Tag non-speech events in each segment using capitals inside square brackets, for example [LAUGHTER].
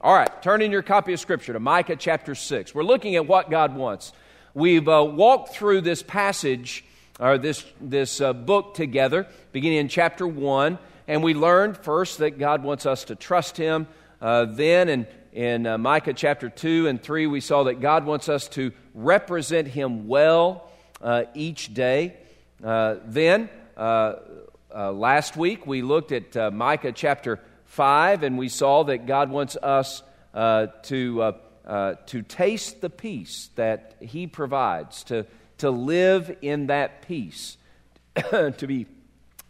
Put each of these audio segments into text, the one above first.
All right, turn in your copy of Scripture to Micah chapter 6. We're looking at what God wants. We've uh, walked through this passage, or this, this uh, book together, beginning in chapter 1, and we learned first that God wants us to trust Him. Uh, then in, in uh, Micah chapter 2 and 3, we saw that God wants us to represent Him well uh, each day. Uh, then, last week, we looked at Micah chapter 5, and we saw that God wants us uh, to, uh, uh, to taste the peace that He provides, to, to live in that peace, [CLEARS THROAT] to be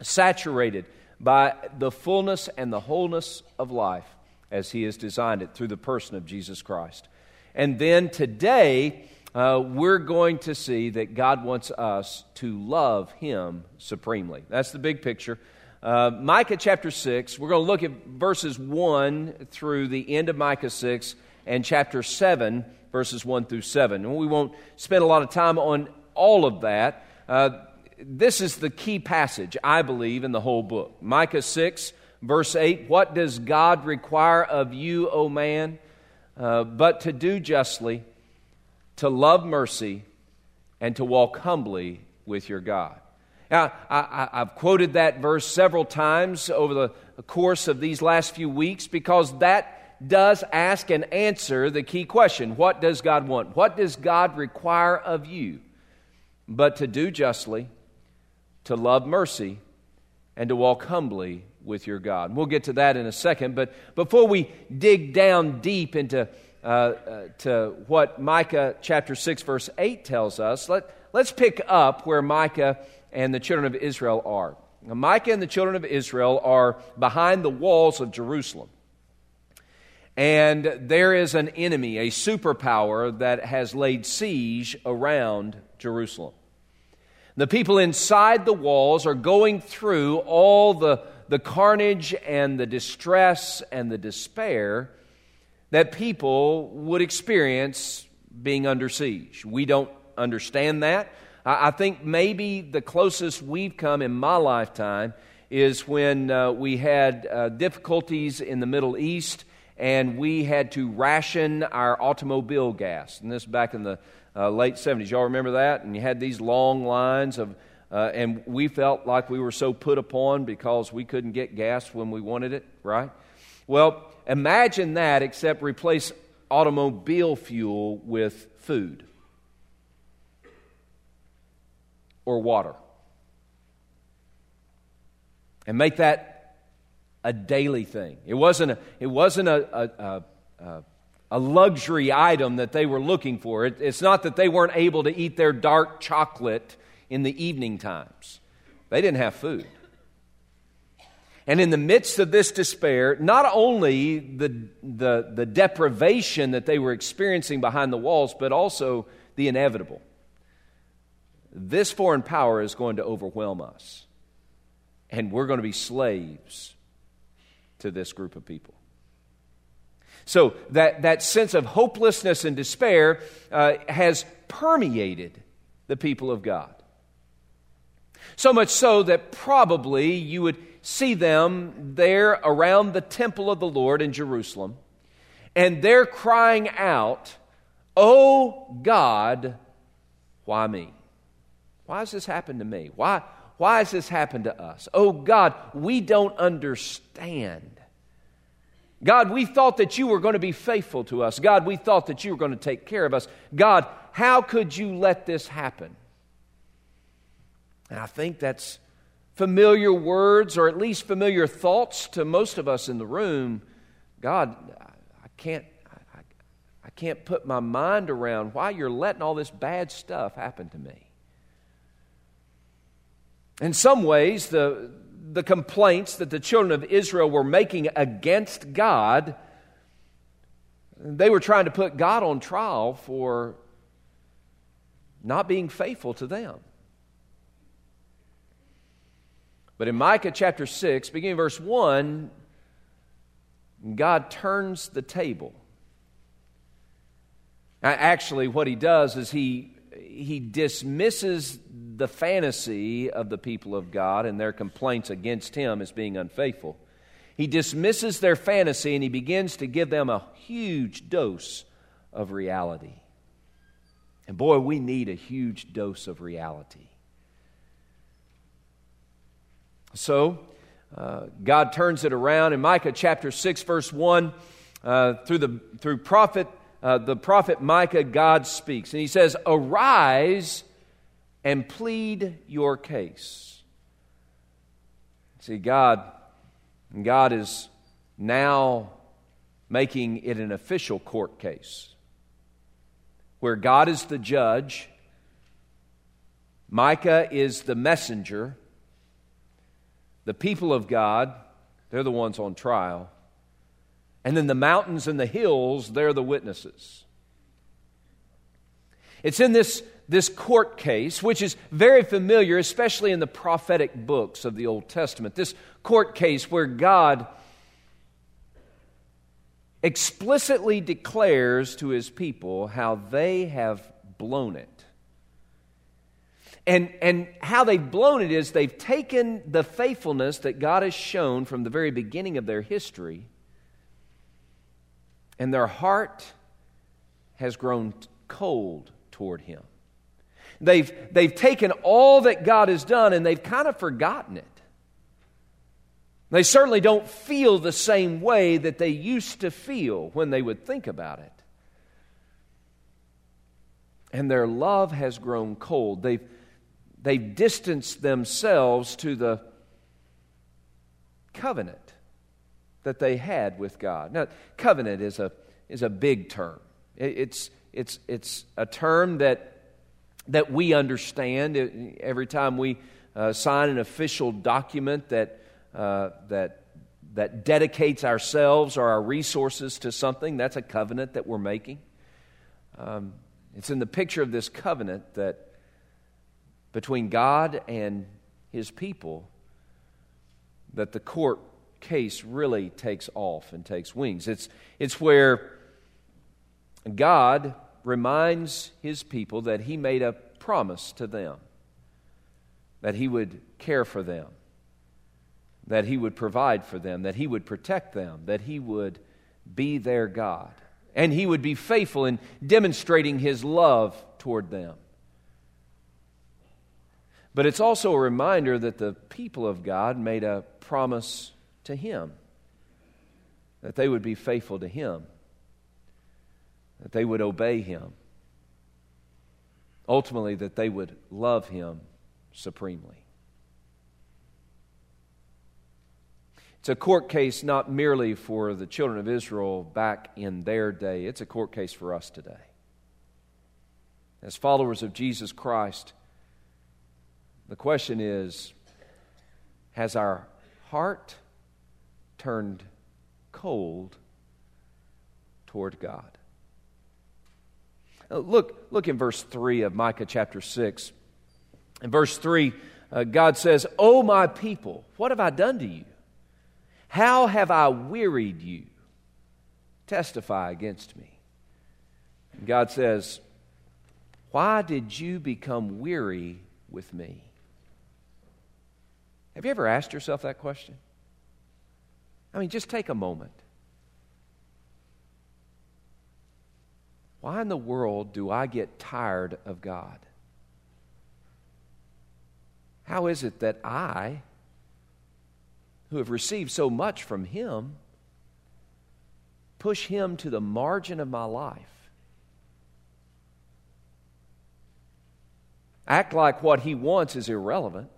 saturated by the fullness and the wholeness of life as He has designed it through the person of Jesus Christ. And then today, uh, we're going to see that God wants us to love Him supremely. That's the big picture. Uh, Micah chapter 6, we're going to look at verses 1 through the end of Micah 6 and chapter 7, verses 1 through 7. And we won't spend a lot of time on all of that. Uh, this is the key passage, I believe, in the whole book. Micah 6, verse 8 What does God require of you, O man? Uh, but to do justly, to love mercy, and to walk humbly with your God. Now, I, have quoted that verse several times over the course of these last few weeks because that does ask and answer the key question What does God want? What does God require of you? But to do justly, to love mercy, and to walk humbly with your God. We'll get to that in a second, but before we dig down deep into uh, uh, to what Micah chapter 6, verse 8 tells us, let, let's pick up where Micah and the children of Israel are. Now, Micah and the children of Israel are behind the walls of Jerusalem. And there is an enemy, a superpower, that has laid siege around Jerusalem. The people inside the walls are going through all the, the carnage and the distress and the despair that people would experience being under siege. We don't understand that. I think maybe the closest we've come in my lifetime is when uh, we had uh, difficulties in the Middle East and we had to ration our automobile gas. And this back in the uh, late 70s. Y'all remember that? And you had these long lines of, uh, and we felt like we were so put upon because we couldn't get gas when we wanted it, right? Well, imagine that, except replace automobile fuel with food. Or water. And make that a daily thing. It wasn't a, it wasn't a, a, a, a luxury item that they were looking for. It, it's not that they weren't able to eat their dark chocolate in the evening times, they didn't have food. And in the midst of this despair, not only the, the, the deprivation that they were experiencing behind the walls, but also the inevitable this foreign power is going to overwhelm us. And we're going to be slaves to this group of people. So, that, that sense of hopelessness and despair uh, has permeated the people of God. So much so that probably you would see them there around the temple of the Lord in Jerusalem, and they're crying out, Oh God, why me? Why has this happened to me? Why, why has this happened to us? Oh God, we don't understand. God, we thought that you were going to be faithful to us. God, we thought that you were going to take care of us. God, how could you let this happen? And I think that's familiar words or at least familiar thoughts to most of us in the room. God, I can't I, I can't put my mind around why you're letting all this bad stuff happen to me. In some ways, the, the complaints that the children of Israel were making against God, they were trying to put God on trial for not being faithful to them. But in Micah chapter 6, beginning verse 1, God turns the table. Actually, what he does is he, he dismisses the fantasy of the people of God and their complaints against him as being unfaithful. he dismisses their fantasy and he begins to give them a huge dose of reality. And boy, we need a huge dose of reality. So, uh, God turns it around in Micah chapter 6, verse 1. Uh, through the through prophet uh, the prophet Micah, God speaks, and he says, "Arise and plead your case." See, God, God is now making it an official court case, where God is the judge, Micah is the messenger, the people of God, they're the ones on trial. And then the mountains and the hills, they're the witnesses. It's in this, this court case, which is very familiar, especially in the prophetic books of the Old Testament. This court case where God explicitly declares to his people how they have blown it. And, and how they've blown it is they've taken the faithfulness that God has shown from the very beginning of their history and their heart has grown cold toward him. They've, they've taken all that God has done and they've kind of forgotten it. They certainly don't feel the same way that they used to feel when they would think about it. And their love has grown cold. They've, they've distanced themselves to the covenant that they had with God. Now, covenant is a, is a big term. It's, it's, it's a term that, that we understand every time we uh, sign an official document that, uh, that, that dedicates ourselves or our resources to something. That's a covenant that we're making. Um, it's in the picture of this covenant that between God and his people that the court case really takes off and takes wings. It's, it's where God reminds his people that he made a promise to them, that he would care for them, that he would provide for them, that he would protect them, that he would be their God, and he would be faithful in demonstrating his love toward them. But it's also a reminder that the people of God made a promise to Him, that they would be faithful to Him, that they would obey Him, ultimately, that they would love Him supremely. It's a court case not merely for the children of Israel back in their day, it's a court case for us today. As followers of Jesus Christ, the question is Has our heart turned cold toward God. Uh, look, look in verse 3 of Micah chapter 6. In verse 3, uh, God says, O my people, what have I done to you? How have I wearied you? Testify against me. And God says, Why did you become weary with me? Have you ever asked yourself that question? I mean, just take a moment. Why in the world do I get tired of God? How is it that I, who have received so much from Him, push Him to the margin of my life? Act like what He wants is irrelevant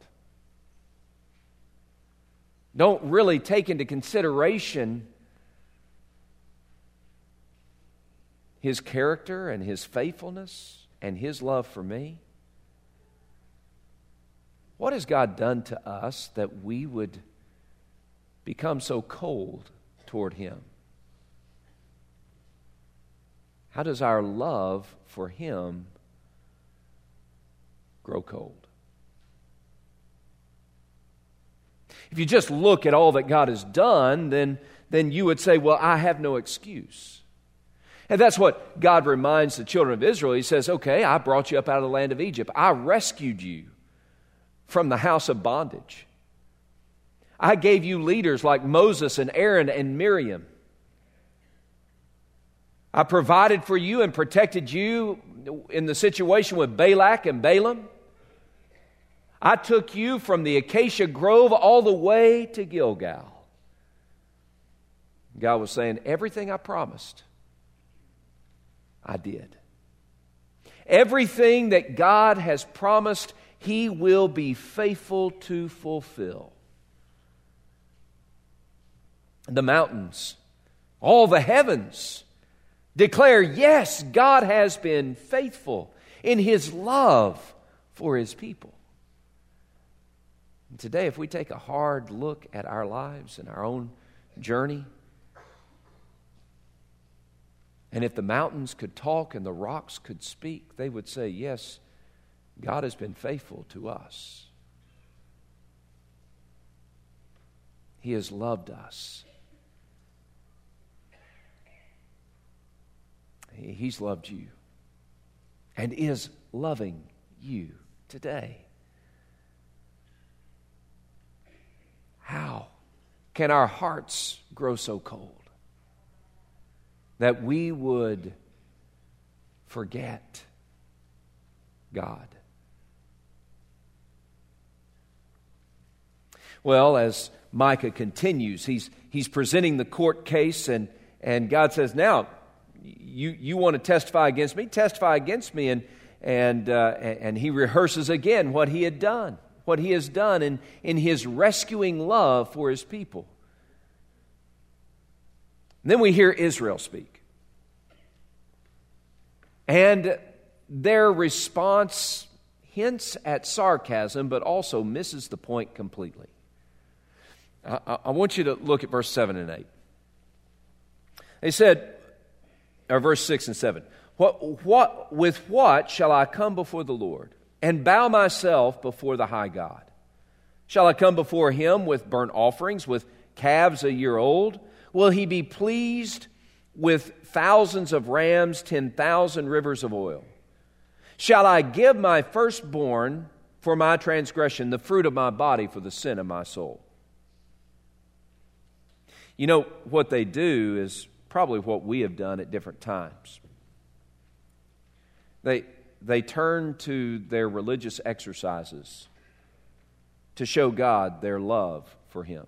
don't really take into consideration his character and his faithfulness and his love for me? What has God done to us that we would become so cold toward him? How does our love for him grow cold? If you just look at all that God has done, then, then you would say, Well, I have no excuse. And that's what God reminds the children of Israel. He says, Okay, I brought you up out of the land of Egypt, I rescued you from the house of bondage. I gave you leaders like Moses and Aaron and Miriam. I provided for you and protected you in the situation with Balak and Balaam. I took you from the acacia grove all the way to Gilgal. God was saying, Everything I promised, I did. Everything that God has promised, He will be faithful to fulfill. The mountains, all the heavens declare, Yes, God has been faithful in His love for His people. And today, if we take a hard look at our lives and our own journey, and if the mountains could talk and the rocks could speak, they would say, Yes, God has been faithful to us. He has loved us. He's loved you and is loving you today. How can our hearts grow so cold? That we would forget God. Well, as Micah continues, he's, he's presenting the court case, and, and God says, Now, you, you want to testify against me? Testify against me. And, and, uh, and he rehearses again what he had done, what he has done in, in his rescuing love for his people. And then we hear Israel speak. And their response hints at sarcasm, but also misses the point completely. I, I, want you to look at verse 7 and 8. They said, or verse 6 and 7, what, what, With what shall I come before the Lord and bow myself before the high God? Shall I come before him with burnt offerings, with calves a year old? Will he be pleased with thousands of rams, 10,000 rivers of oil? Shall I give my firstborn for my transgression, the fruit of my body for the sin of my soul? You know, what they do is probably what we have done at different times. They, they turn to their religious exercises to show God their love for Him.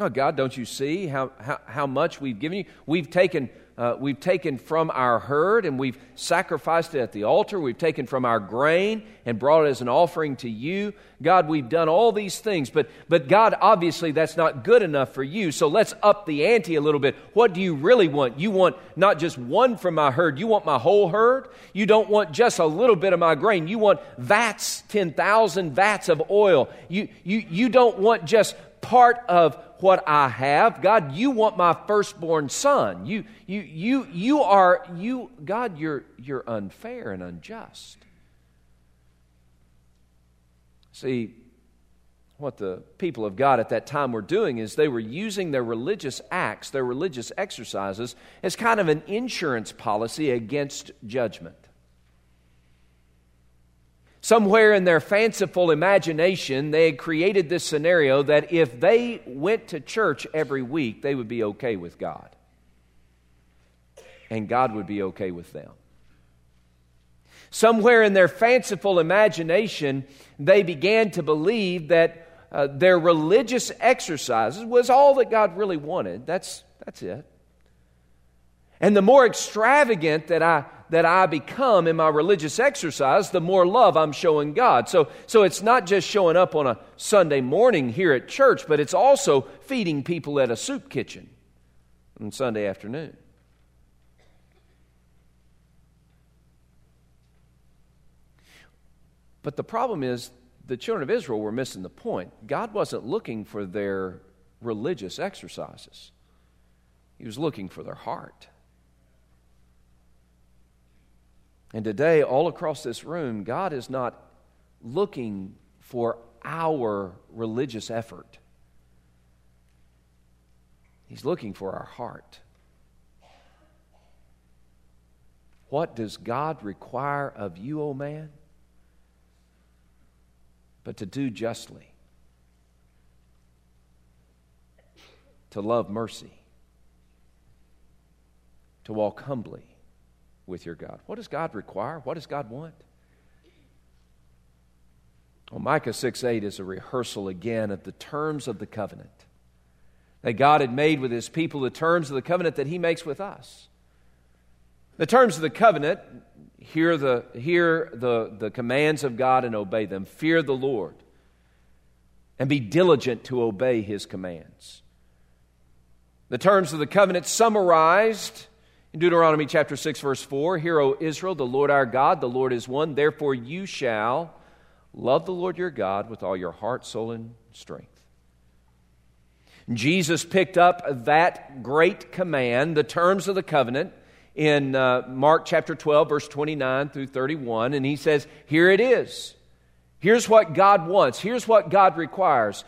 Oh, God, don't you see how, how, how much we've given you? We've taken, uh, we've taken from our herd and we've sacrificed it at the altar. We've taken from our grain and brought it as an offering to you. God, we've done all these things, but, but God, obviously, that's not good enough for you. So let's up the ante a little bit. What do you really want? You want not just one from my herd, you want my whole herd. You don't want just a little bit of my grain. You want vats, 10,000 vats of oil. You, you, you don't want just part of what I have. God, you want my firstborn son. You, you, you, you are, you, God, you're, you're unfair and unjust. See, what the people of God at that time were doing is they were using their religious acts, their religious exercises, as kind of an insurance policy against judgment. Somewhere in their fanciful imagination, they had created this scenario that if they went to church every week, they would be okay with God. And God would be okay with them. Somewhere in their fanciful imagination, they began to believe that uh, their religious exercises was all that God really wanted. That's, that's it. And the more extravagant that I that I become in my religious exercise, the more love I'm showing God. So, so it's not just showing up on a Sunday morning here at church, but it's also feeding people at a soup kitchen on Sunday afternoon. But the problem is, the children of Israel were missing the point. God wasn't looking for their religious exercises, He was looking for their heart. And today, all across this room, God is not looking for our religious effort, He's looking for our heart. What does God require of you, O oh man? but to do justly, to love mercy, to walk humbly with your God. What does God require? What does God want? Well, Micah 6 8 is a rehearsal again of the terms of the covenant that God had made with his people, the terms of the covenant that he makes with us. The terms of the covenant hear the, hear the, the commands of God and obey them, fear the Lord, and be diligent to obey his commands. The terms of the covenant summarized in Deuteronomy chapter 6, verse 4 Hear, O Israel, the Lord our God, the Lord is one. Therefore you shall love the Lord your God with all your heart, soul, and strength. Jesus picked up that great command, the terms of the covenant, in uh, Mark chapter 12, verse 29 through 31, and he says, Here it is. Here's what God wants. Here's what God requires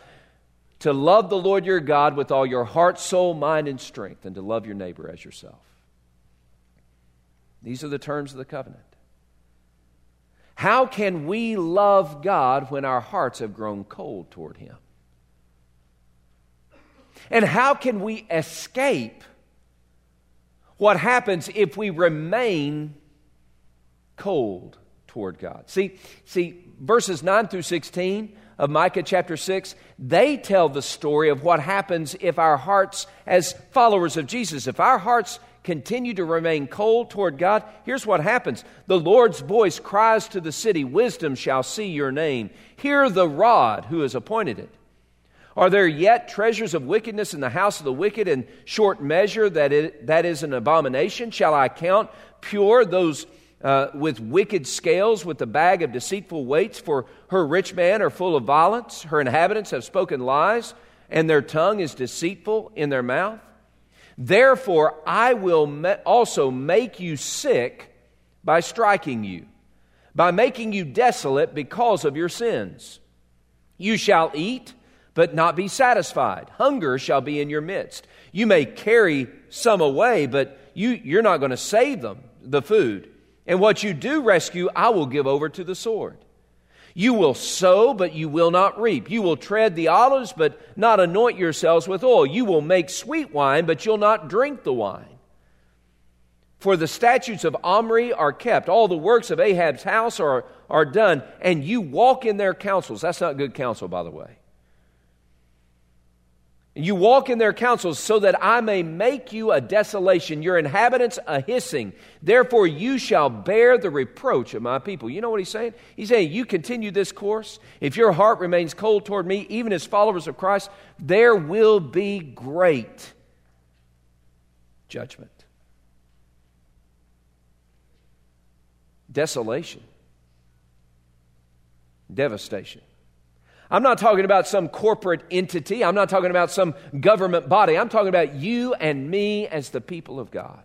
to love the Lord your God with all your heart, soul, mind, and strength, and to love your neighbor as yourself. These are the terms of the covenant. How can we love God when our hearts have grown cold toward Him? And how can we escape what happens if we remain cold toward God? See, see verses 9 through 16 of Micah chapter 6, they tell the story of what happens if our hearts, as followers of Jesus, if our hearts continue to remain cold toward God, here's what happens. The Lord's voice cries to the city, Wisdom shall see your name. Hear the rod who has appointed it. Are there yet treasures of wickedness in the house of the wicked and short measure that, it, that is an abomination? Shall I count pure those uh, with wicked scales, with the bag of deceitful weights? For her rich man are full of violence, her inhabitants have spoken lies, and their tongue is deceitful in their mouth. Therefore, I will also make you sick by striking you, by making you desolate because of your sins. You shall eat but not be satisfied. Hunger shall be in your midst. You may carry some away, but you, you're not going to save them, the food. And what you do rescue, I will give over to the sword. You will sow, but you will not reap. You will tread the olives, but not anoint yourselves with oil. You will make sweet wine, but you'll not drink the wine. For the statutes of Omri are kept, all the works of Ahab's house are, are done, and you walk in their counsels. That's not good counsel, by the way. You walk in their counsels so that I may make you a desolation, your inhabitants a hissing. Therefore, you shall bear the reproach of my people. You know what he's saying? He's saying, You continue this course. If your heart remains cold toward me, even as followers of Christ, there will be great judgment, desolation, devastation. I'm not talking about some corporate entity. I'm not talking about some government body. I'm talking about you and me as the people of God.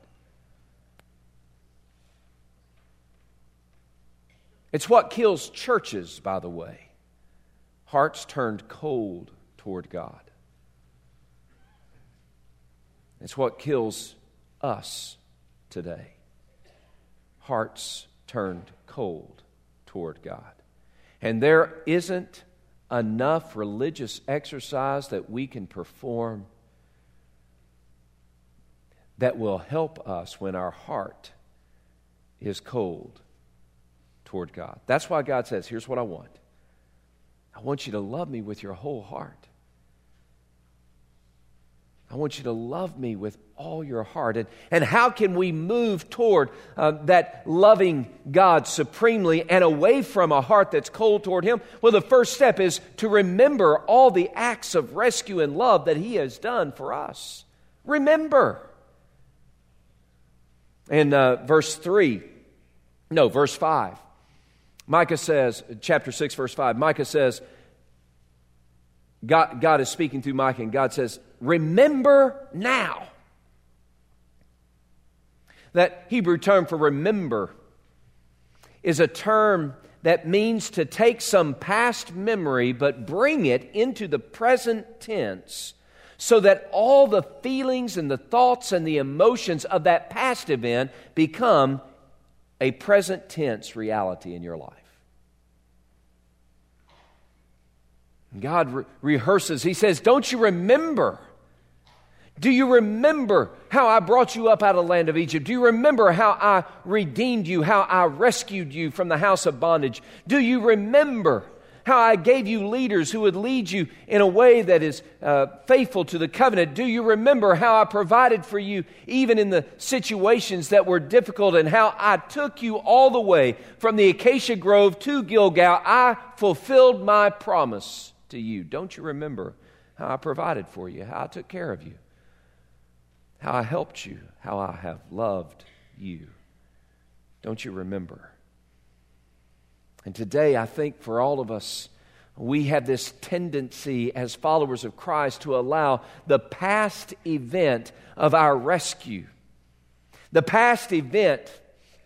It's what kills churches, by the way. Hearts turned cold toward God. It's what kills us today. Hearts turned cold toward God. And there isn't enough religious exercise that we can perform that will help us when our heart is cold toward God. That's why God says, Here's what I want I want you to love me with your whole heart. I want you to love me with all your heart. And, and how can we move toward uh, that loving God supremely and away from a heart that's cold toward Him? Well, the first step is to remember all the acts of rescue and love that He has done for us. Remember. In uh, verse 3, no, verse 5, Micah says, chapter 6, verse 5, Micah says, God, God is speaking through Micah, and God says, Remember now. That Hebrew term for remember is a term that means to take some past memory but bring it into the present tense so that all the feelings and the thoughts and the emotions of that past event become a present tense reality in your life. God re- rehearses. He says, Don't you remember? Do you remember how I brought you up out of the land of Egypt? Do you remember how I redeemed you, how I rescued you from the house of bondage? Do you remember how I gave you leaders who would lead you in a way that is uh, faithful to the covenant? Do you remember how I provided for you even in the situations that were difficult and how I took you all the way from the acacia grove to Gilgal? I fulfilled my promise to you. Don't you remember how I provided for you, how I took care of you? How I helped you, how I have loved you. Don't you remember? And today, I think for all of us, we have this tendency as followers of Christ to allow the past event of our rescue, the past event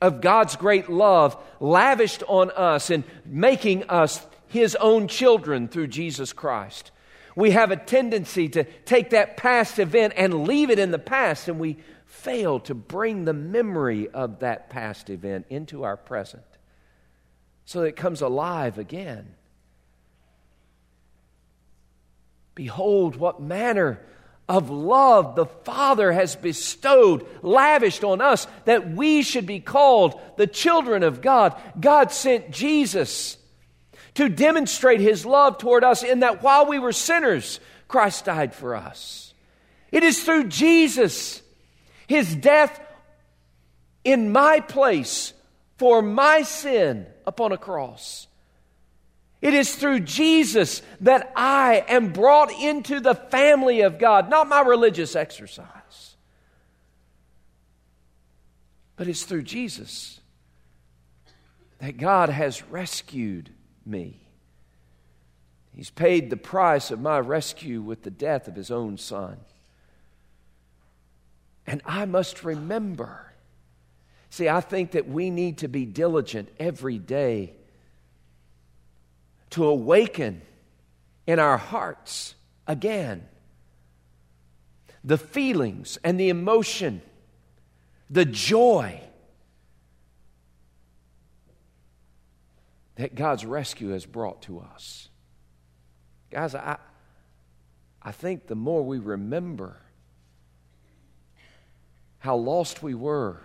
of God's great love lavished on us and making us His own children through Jesus Christ we have a tendency to take that past event and leave it in the past, and we fail to bring the memory of that past event into our present so that it comes alive again. Behold, what manner of love the Father has bestowed, lavished on us, that we should be called the children of God. God sent Jesus to demonstrate his love toward us in that while we were sinners, Christ died for us. It is through Jesus, his death in my place for my sin upon a cross. It is through Jesus that I am brought into the family of God, not my religious exercise. But it's through Jesus that God has rescued me. He's paid the price of my rescue with the death of his own son. And I must remember. See, I think that we need to be diligent every day to awaken in our hearts again the feelings and the emotion, the joy that God's rescue has brought to us. Guys, I, I think the more we remember how lost we were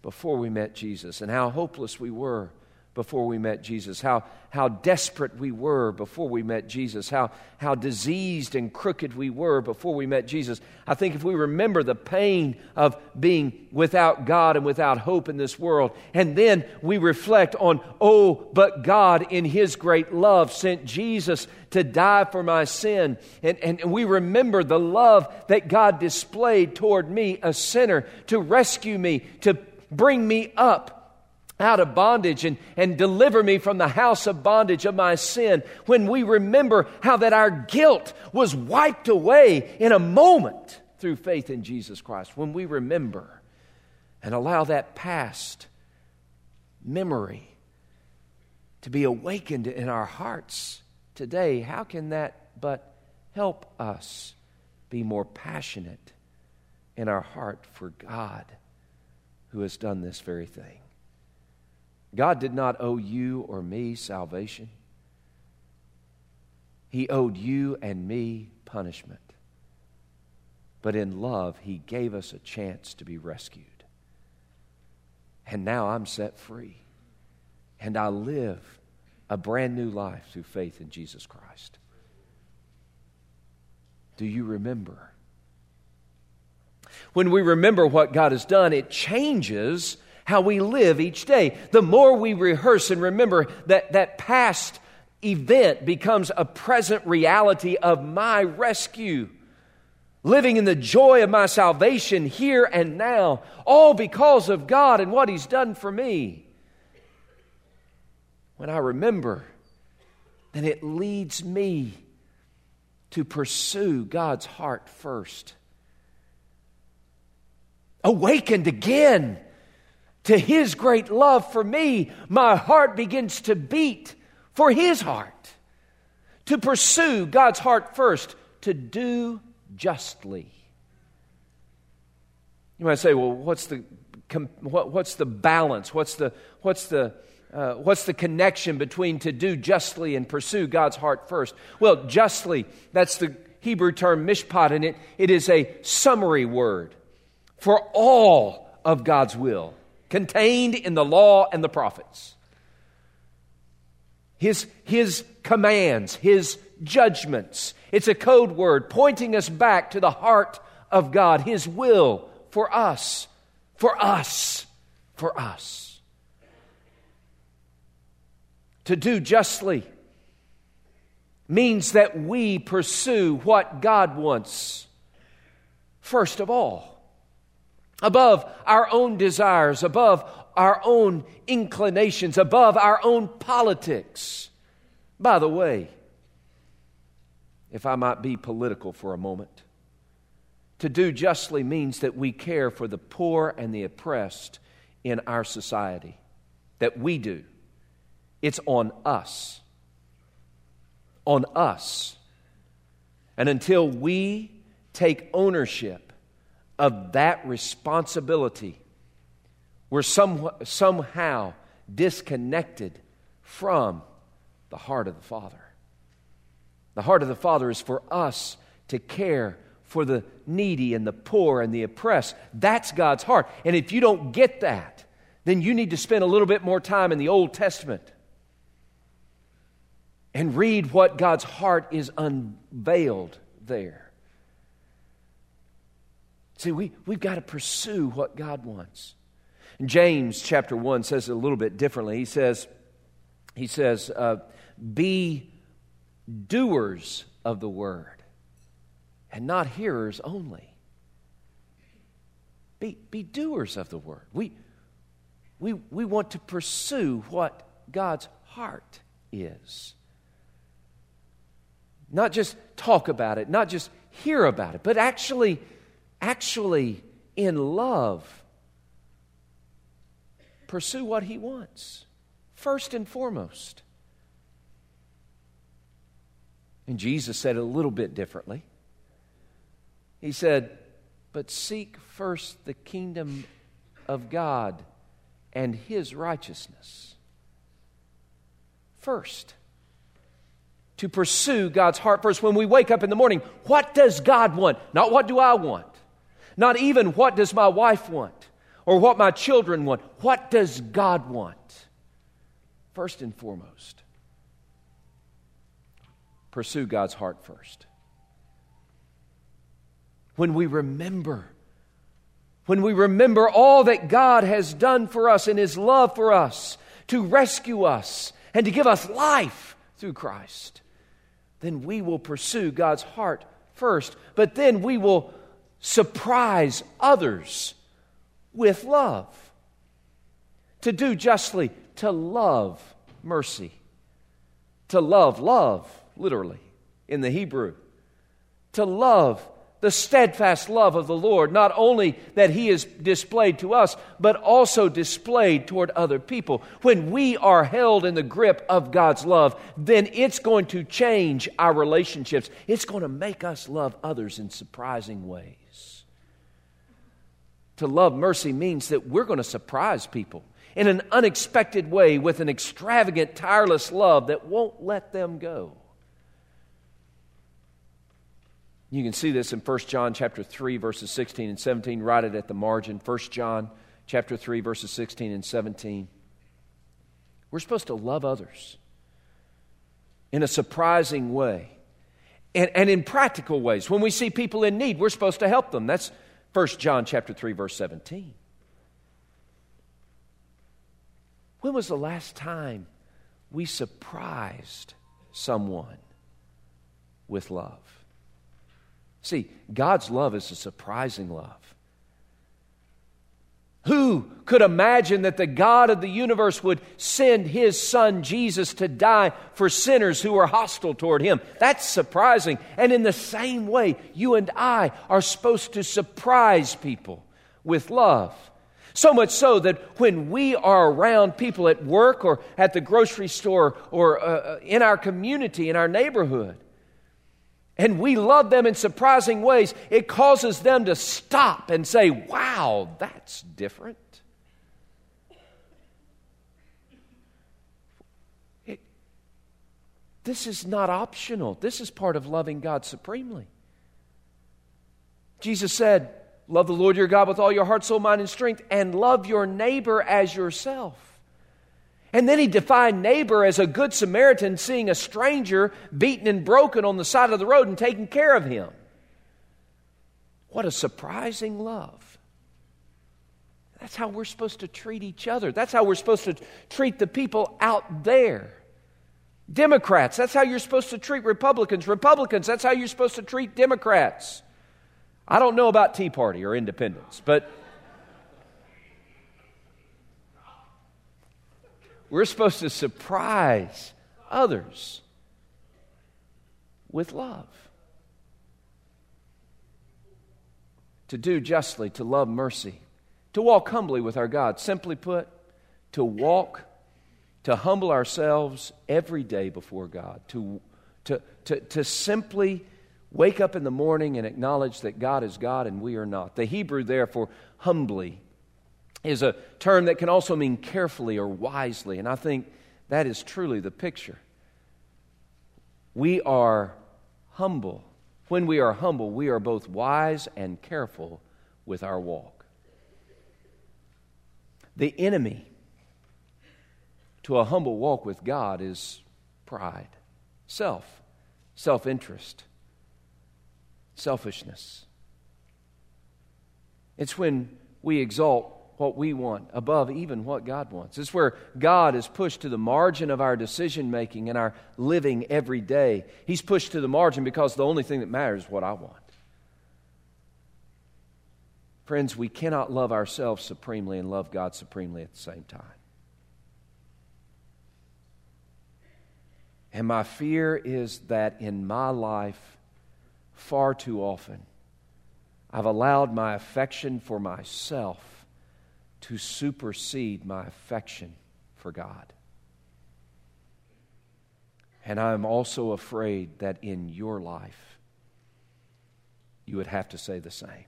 before we met Jesus and how hopeless we were before we met Jesus, how, how desperate we were before we met Jesus, how, how diseased and crooked we were before we met Jesus. I think if we remember the pain of being without God and without hope in this world, and then we reflect on, oh, but God in His great love sent Jesus to die for my sin, and, and, we remember the love that God displayed toward me, a sinner, to rescue me, to bring me up out of bondage and, and deliver me from the house of bondage of my sin, when we remember how that our guilt was wiped away in a moment through faith in Jesus Christ, when we remember and allow that past memory to be awakened in our hearts today, how can that but help us be more passionate in our heart for God who has done this very thing? God did not owe you or me salvation. He owed you and me punishment. But in love, He gave us a chance to be rescued. And now I'm set free. And I live a brand new life through faith in Jesus Christ. Do you remember? When we remember what God has done, it changes how we live each day. The more we rehearse and remember that that past event becomes a present reality of my rescue. Living in the joy of my salvation here and now, all because of God and what He's done for me. When I remember, then it leads me to pursue God's heart first. Awakened again to His great love for me, my heart begins to beat for His heart. To pursue God's heart first, to do justly. You might say, well, what's the, what's the balance? What's the, what's the uh, what's the connection between to do justly and pursue God's heart first? Well, justly, that's the Hebrew term mishpat, and it, it is a summary word for all of God's will contained in the law and the prophets. His, his commands, his judgments. It's a code word pointing us back to the heart of God, his will for us, for us, for us. To do justly means that we pursue what God wants first of all above our own desires, above our own inclinations, above our own politics. By the way, if I might be political for a moment, to do justly means that we care for the poor and the oppressed in our society. That we do. It's on us. On us. And until we take ownership of that responsibility, we're some, somehow disconnected from the heart of the Father. The heart of the Father is for us to care for the needy and the poor and the oppressed. That's God's heart. And if you don't get that, then you need to spend a little bit more time in the Old Testament and read what God's heart is unveiled there. See, we, we've got to pursue what God wants. And James chapter 1 says it a little bit differently. He says, he says uh, Be doers of the word and not hearers only. Be, be doers of the word. We, we, we want to pursue what God's heart is. Not just talk about it, not just hear about it, but actually actually in love pursue what he wants, first and foremost. And Jesus said it a little bit differently. He said, But seek first the kingdom of God and his righteousness. First to pursue God's heart first. When we wake up in the morning, what does God want? Not what do I want. Not even what does my wife want or what my children want. What does God want? First and foremost, pursue God's heart first. When we remember, when we remember all that God has done for us in His love for us to rescue us and to give us life through Christ, then we will pursue God's heart first. But then we will surprise others with love. To do justly, to love mercy. To love, love, literally, in the Hebrew. To love the steadfast love of the Lord, not only that He is displayed to us, but also displayed toward other people. When we are held in the grip of God's love, then it's going to change our relationships. It's going to make us love others in surprising ways. To love mercy means that we're going to surprise people in an unexpected way with an extravagant, tireless love that won't let them go. You can see this in 1 John chapter 3 verses 16 and 17 write it at the margin 1 John chapter 3 verses 16 and 17. We're supposed to love others in a surprising way and, and in practical ways. When we see people in need, we're supposed to help them. That's 1 John chapter 3 verse 17. When was the last time we surprised someone with love? See, God's love is a surprising love. Who could imagine that the God of the universe would send his son Jesus to die for sinners who are hostile toward him? That's surprising. And in the same way, you and I are supposed to surprise people with love. So much so that when we are around people at work or at the grocery store or uh, uh in our community, in our neighborhood, and we love them in surprising ways, it causes them to stop and say, Wow, that's different. It, this is not optional. This is part of loving God supremely. Jesus said, Love the Lord your God with all your heart, soul, mind, and strength, and love your neighbor as yourself. And then he defined neighbor as a good Samaritan seeing a stranger beaten and broken on the side of the road and taking care of him. What a surprising love. That's how we're supposed to treat each other. That's how we're supposed to treat the people out there. Democrats, that's how you're supposed to treat Republicans. Republicans, that's how you're supposed to treat Democrats. I don't know about Tea Party or independents, but we're supposed to surprise others with love. To do justly, to love mercy, to walk humbly with our God. Simply put, to walk to humble ourselves every day before God, to, to, to, to simply wake up in the morning and acknowledge that God is God and we are not. The Hebrew, therefore, humbly is a term that can also mean carefully or wisely, and I think that is truly the picture. We are humble. When we are humble, we are both wise and careful with our walk. The enemy to a humble walk with God is pride, self, self interest, selfishness. It's when we exalt what we want above even what God wants. It's where God is pushed to the margin of our decision making and our living every day. He's pushed to the margin because the only thing that matters is what I want. Friends, we cannot love ourselves supremely and love God supremely at the same time. And my fear is that in my life, far too often, I've allowed my affection for myself to supersede my affection for God. And I'm also afraid that in your life, you would have to say the same.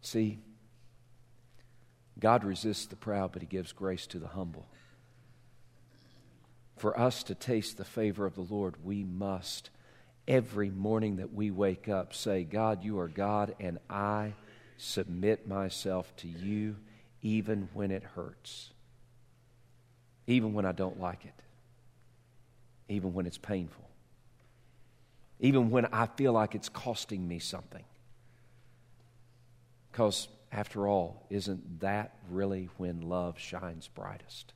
See, God resists the proud, but He gives grace to the humble. For us to taste the favor of the Lord, we must, every morning that we wake up, say, God, you are God, and I submit myself to you even when it hurts, even when I don't like it, even when it's painful, even when I feel like it's costing me something. Because after all, isn't that really when love shines brightest?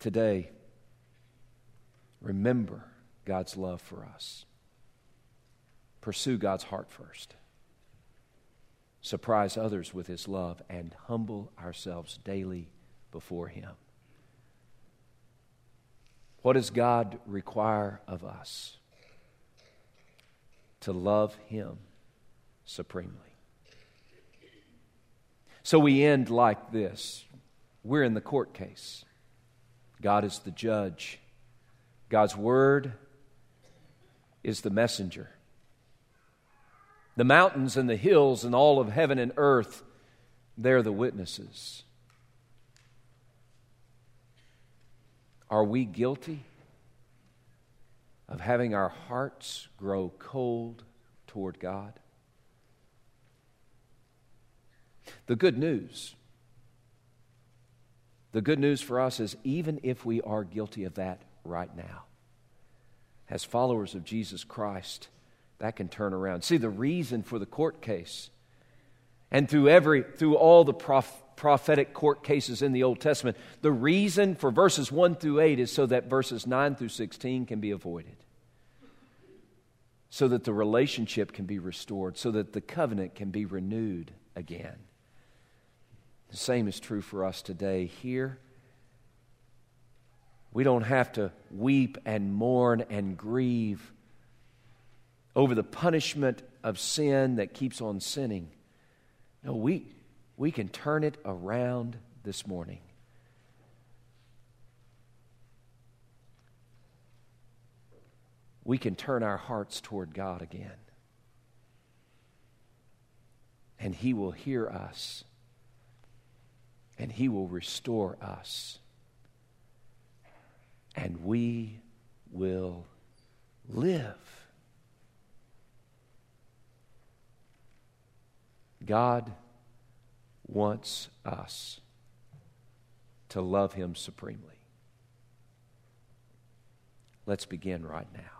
Today, remember God's love for us. Pursue God's heart first. Surprise others with His love and humble ourselves daily before Him. What does God require of us? To love Him supremely. So we end like this we're in the court case. God is the judge, God's word is the messenger. The mountains and the hills and all of heaven and earth, they're the witnesses. Are we guilty of having our hearts grow cold toward God? The good news, the good news for us is even if we are guilty of that right now, as followers of Jesus Christ, that can turn around. See, the reason for the court case, and through every through all the prof, prophetic court cases in the Old Testament, the reason for verses 1 through 8 is so that verses 9 through 16 can be avoided. So that the relationship can be restored, so that the covenant can be renewed again. The same is true for us today. Here, we don't have to weep and mourn and grieve over the punishment of sin that keeps on sinning. No, we, we can turn it around this morning. We can turn our hearts toward God again. And He will hear us and He will restore us. And we will live. God wants us to love Him supremely. Let's begin right now.